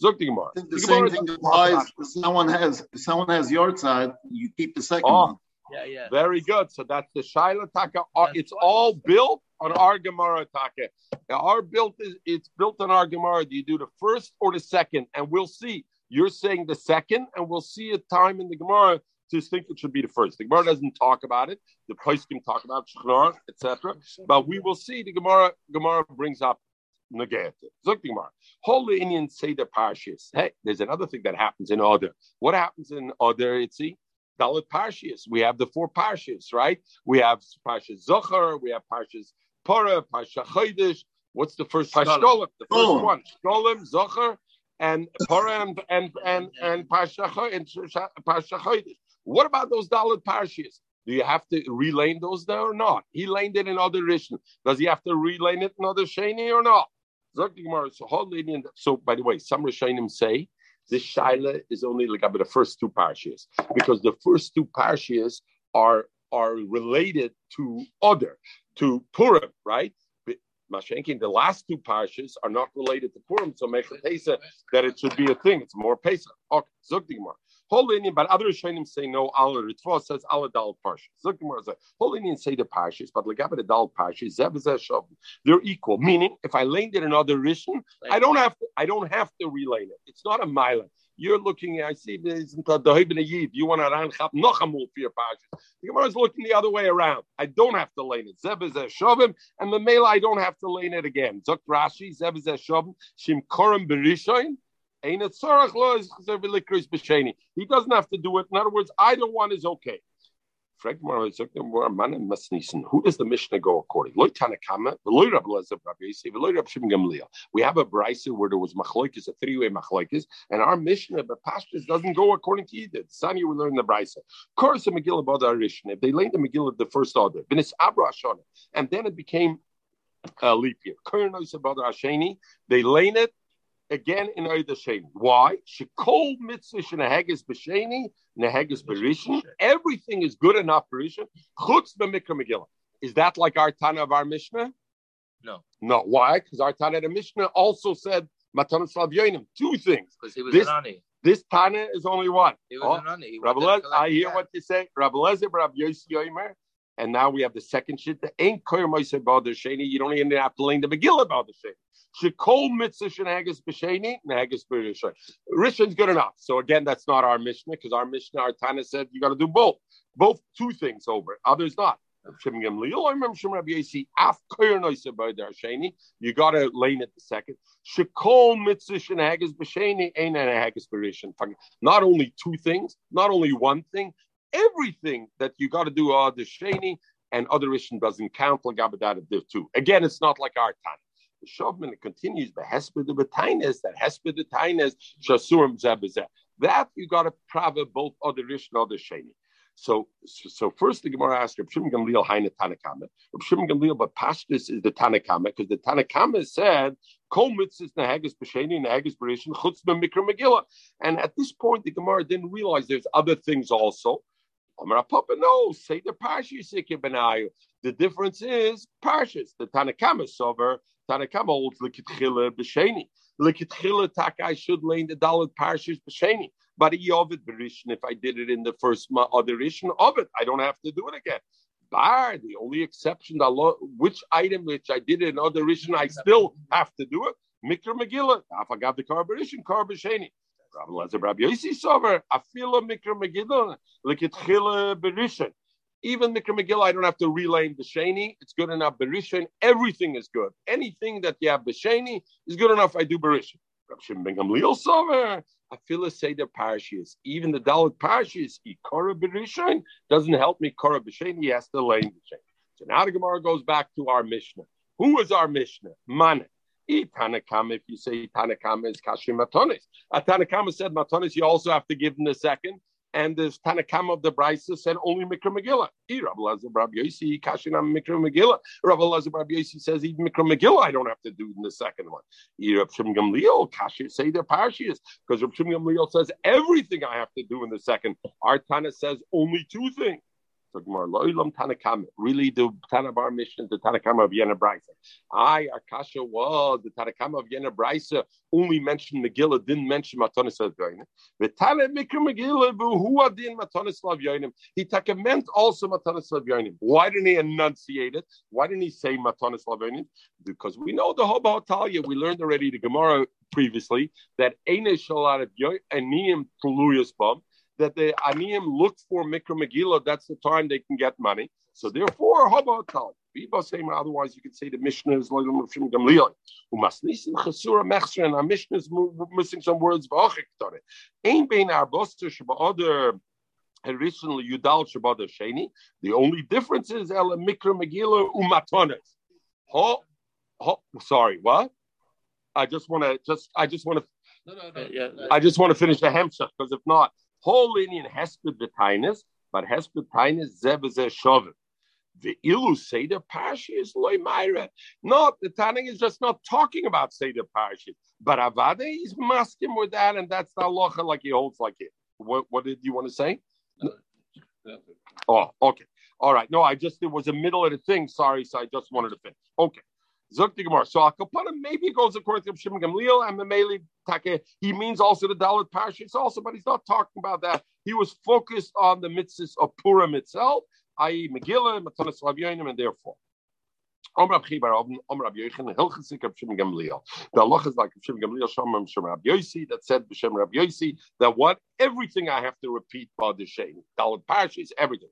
Zok the Gemara. The, the same thing applies. If someone has if someone has your side, you keep the second oh, one. Yeah, yeah. Very good. So that's the Shaila Taka. Uh, it's all built on our Gemara Taka. Our built is it's built on our Gemara. Do you do the first or the second? And we'll see. You're saying the second, and we'll see a time in the Gemara to think it should be the first. The Gemara doesn't talk about it. The can talk about Shechnar, etc. But we will see. The Gemara Gemara brings up Nagayat. Look, the Gemara. Holy Indian say the parashas. Hey, there's another thing that happens in order. What happens in order? It's see Dalit Parshas. We have the four Parshas, right? We have Parshas Zachor, we have Parshas Pora, Parsha Chodesh. What's the first Parsha? The first oh. one. Shkolim, Zachor, and Pora and and and, and Parsha Chodesh. What about those Dalit Parshas? Do you have to relane those there or not? He laned it in other Rishon. Does he have to relane it in other Shani or not? So, by the way, some Rishonim say This shaila is only like about the first two parshas because the first two parshas are are related to other to Purim, right? Mashenkin, the last two parshas are not related to Purim, so make a Pesach that it should be a thing. It's more Pesach. Okay. Indian, but other Rishonim say no. Allah Ritva says Allah Dal Parshas. Says whole Indian say the parshas, but Legabah the Dal Parshas Zeb They're equal. Meaning, if I lane it another Rishon, I don't have to. I don't have to relane it. It's not a mile. You're looking, I see Isn't this You want to run noch amul for your parshas. The Gemara is looking the other way around. I don't have to lane it. Zeb is a shovim, and the mela I don't have to lane it again. Zok Rashi, Zeb is a shovim, shim korim berishoin. He doesn't have to do it. In other words, either one is okay. Who does the Mishnah go according? We have a brisa where there was machlokes, a three-way machlokes, and our Mishnah, but pastors doesn't go according to either. Sanya we learn the brisa. The Megillah If they laid the Megillah the first order, and then it became a leap year. They lane it again in Oida Sheni. Why? Shekol mitzvah shenaheges b'sheni, neheges b'rishon. Everything is good enough for rishon. Chutz b'mikra Megillah. Is that like our Tana of our Mishnah? No. No. Why? Because our Tana of the Mishnah also said Matanas Yonim. Two things. Because he was this, an ani. This Tana is only one. He was oh, an ani. Rabbi I hear what you say. Rabbi Lezer, Rabbi Yossi Yoimer. And now we have the second shit. The ain't koyer moiser about the sheni. You don't even have to learn the Megillah about the sheni. Shekol mitzvah b'rishon. Rishon's good enough. So again, that's not our Mishnah because our Mishnah, our Tana said you got to do both, both two things over. Others not. You got to lane it the second. Shekol mitzvah shenagas b'sheni, ain't. Not only two things, not only one thing, everything that you got to do are the sheni and other Rishon doesn't count like Abadat too. Again, it's not like our Tana. Shovman it continues, but Hesper the Betainas, that Hesper the Tainas, Shasurim Zebazeh. That you got to prava both other Rish and other Sheni. So, so first the Gemara asks Reb Shimon Gamliel Haina Tanakama. Reb Shimon Gamliel, but Pashtus is the Tanakama because the Tanakama said Kol mitzvahs nehagas b'sheni nehagas b'rishon chutz b'mikra Megillah. And at this point, the Gemara didn't realize there's other things also. Amar Papa, no, say the Benayu. The difference is Parshas. The Tanakama sover Tanakama holds likitchila b'sheni. Likitchila taka I should lay the dalit parshas b'sheni. But Yovid berishin if I did it in the first other of it, I don't have to do it again. Bar the only exception, which item which I did in other rishon, I still have to do it. Mikra Megillah. I got the carbonishin, carbisheni. Rabbi Lezer, Rabbi Yossi Sover, Afila Mikra Megillah, Likitchila berishin. Even Mikra Megillah, I don't have to relay the Sheni. It's good enough. Berishin, everything is good. Anything that you have Besheni is good enough. I do Berishin. Rav Shimon Ben Sover. I feel a say the parashas, even the Dalit parashas, Ikora Berishin doesn't help me. Kora B'Sheni, he has to lay the Sheni. So now the Gemara goes back to our Mishnah. Who is our Mishnah? Man. Tanakama, if you say Tanakama is Kashim Matonis. A Tanakama said Matonis, you also have to give him the second and this Tanakam of the Brisa said only Mikra Megillah. Rabbi Lazar Rabbi Yossi Kashinam Mikra Megillah. Rabbi Lazar Rabbi Yossi says even Mikra Megillah I don't have to do in the second one. Rabbi Shim Gamliel Kashi say the parshas because Rabbi Shim Gamliel says everything I have to do in the second. Our Tana says only two things. Really the Tanabar mission, the Tanakam of Yena Brisa. I, Akasha was the Tanakam of Yena Brisa only mentioned Megillah, didn't mention Matanis Lavyonim. The Tana Mikra Megillah, who are the Matanis Lavyonim? He took meant also Matanis Lavyonim. Why didn't he enunciate it? Why didn't he say Matanis Lavyonim? Because we know the Hoba Talia, we learned already the Gemara previously that Eine Shalat of Aniyim Tuluyas Bum that the Aniyim look for Mikra Megillah, that's the time they can get money. So therefore, how about Tal? Otherwise, you could say the Mishnah is like from Gamliel. Who must listen Chasura Mechsher, and our Mishnah is missing some words. Ain't being our boster other originally Yudal Shabbat Sheni. The only difference is El Mikra Megillah Umatones. Ho, ho, sorry, what? I just want to just I just want to. No, no, no. Yeah, I just want to finish the hemshach because if not, whole Indian hesped b'tainis, but hesped tainis zeb is shovim. The ilu Seder Parshas loy Myra. No, the Tanning is just not talking about Seder Parshas. But Avade is masking with that, and that's the halacha like he holds like it. What, what did you want to say? Oh, okay. All right. No, I just, it was a middle of the thing. Sorry. So I just wanted to finish. Okay. Gemara. So Akapana maybe it goes according to Shimon Gamliel and Mameli Take. He means also the Dalit Parshas also, but he's not talking about that. He was focused on the mitzvahs of Purim itself, i.e. Megillah, Matanas Lavyonim, and therefore. The Allah is like Shimon Gamliel, Shem Shem Rab Yosi, that said B'Shem Rab Yosi, that what? Everything I have to repeat by the Shem. Dalit Parshas, everything.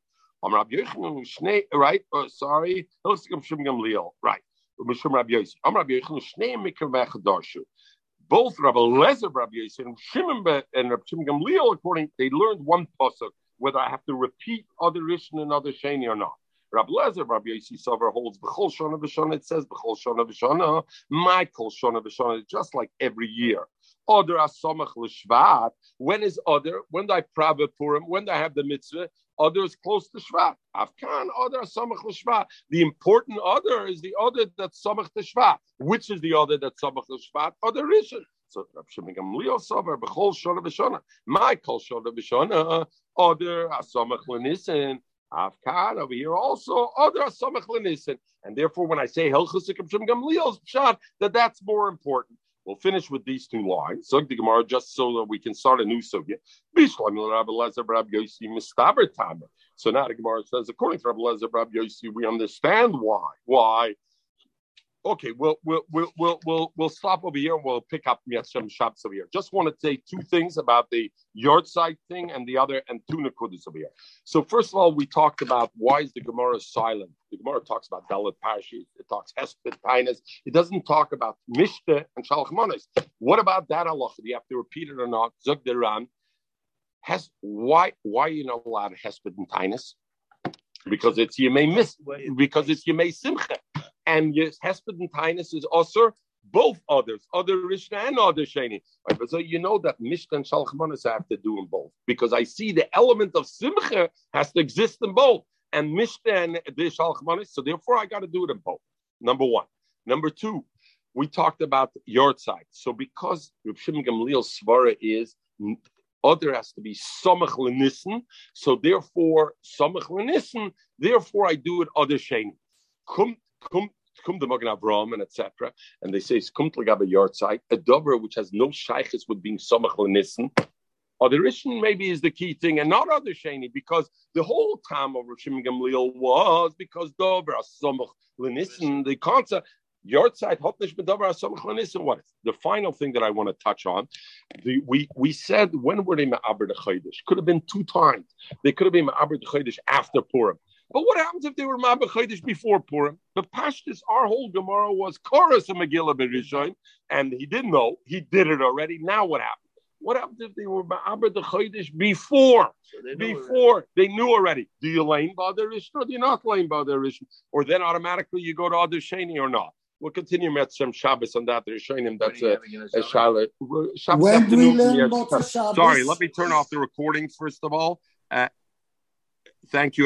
Right? Oh, sorry. Hilchasik of Shimon Gamliel, right. Mishum Rabbi Yossi. Am Rabbi Shnei Mikra. Both Rabbi Lezer, Rabbi Yossi, and Shimon and Rabbi Shimon Gamliel, according they learned one pasuk whether I have to repeat other Rishon and other Sheni or not. Rabbi Lezer, Rabbi Yossi Sover holds B'chol Shana V'Shana. It says B'chol Shana V'Shana. My Kol Shana V'Shana. Just like every year. Other Asamach L'Shvat. When is other? When do I Prava Purim? When do I have the mitzvah? Other is close to Shvat. Afkan, other Samach L'Shvat. The important other is the other that's Samach to Shvat. Which is the other that's Samach L'Shvat? Other Rishon. So Rav Shimon Gamliel Sover B'chol Shana V'Shana. My Kol Shana V'Shana. Other Asamach L'Nissen. Afkan over here also other Asamach L'Nissen. And therefore, when I say Helchusik of Shimon Pshat, that that's more important. We'll finish with these two lines. So the Gemara, just so that we can start a new sugya. So now the Gemara says, according to Rabbi Lezer Rabbi Yossi, we understand why. Why? Okay, we'll we'll we'll we'll we'll, we'll stop over here and we'll pick up Yashem Shabbos over here. Just want to say two things about the yard site thing and the other and two nakudas over here. So first of all, we talked about why is the Gemara silent. The Gemara talks about Dalit Parashis, it talks Hesped Tainas. It doesn't talk about Mishte and Shalach Manis. What about that Allah? Do you have to repeat it or not? Zug Deran. Has why why are you not allowed Hesped and Tainas? Because it's you may miss because it's you may simcha and yes, Hesped and Tainus is also both others, other Rishna and other Sheni. Right, so you know that Mishnah and Shalchmanis have to do them both because I see the element of Simcha has to exist in both, and Mishnah and the Shalchmanis. So therefore, I got to do it in both. Number one. Number two, we talked about your side. So because Reb Shimon Gamliel's svara is other has to be samach lenissen, so therefore samach lenissen. Therefore, I do it other sheni. Kum the Magen Avram and etc. And they say it's kum to yard site a dover which has no shaykhs with being samach lenissen. Other Rishon maybe is the key thing, and not other sheni, because the whole time of Rishim Gamliel was because dover samach lenissen. The concept side hotnish bedover samach lenissen. What is the final thing that I want to touch on? The, we we said when were they ma'aber the chodesh? Could have been two times. They could have been ma'aber the chodesh after Purim. But what happens if they were Mabba Chodesh before Purim? The Pashtus, our whole Gemara was chorus of Megillah Berishon, and he didn't know. He did it already. Now what happened? What happens if they were Ma'abra the Chodesh before? So they before already. they knew already. Do you lane by the Rishon or do you not lane by the Rishon? Or then automatically you go to other Shani or not? We'll continue Metzem Shabbos on that. They're showing him that's a, a Shabbos. When do we learn about Shabbos? Sorry, let me turn off the recording first of all. Uh, thank you.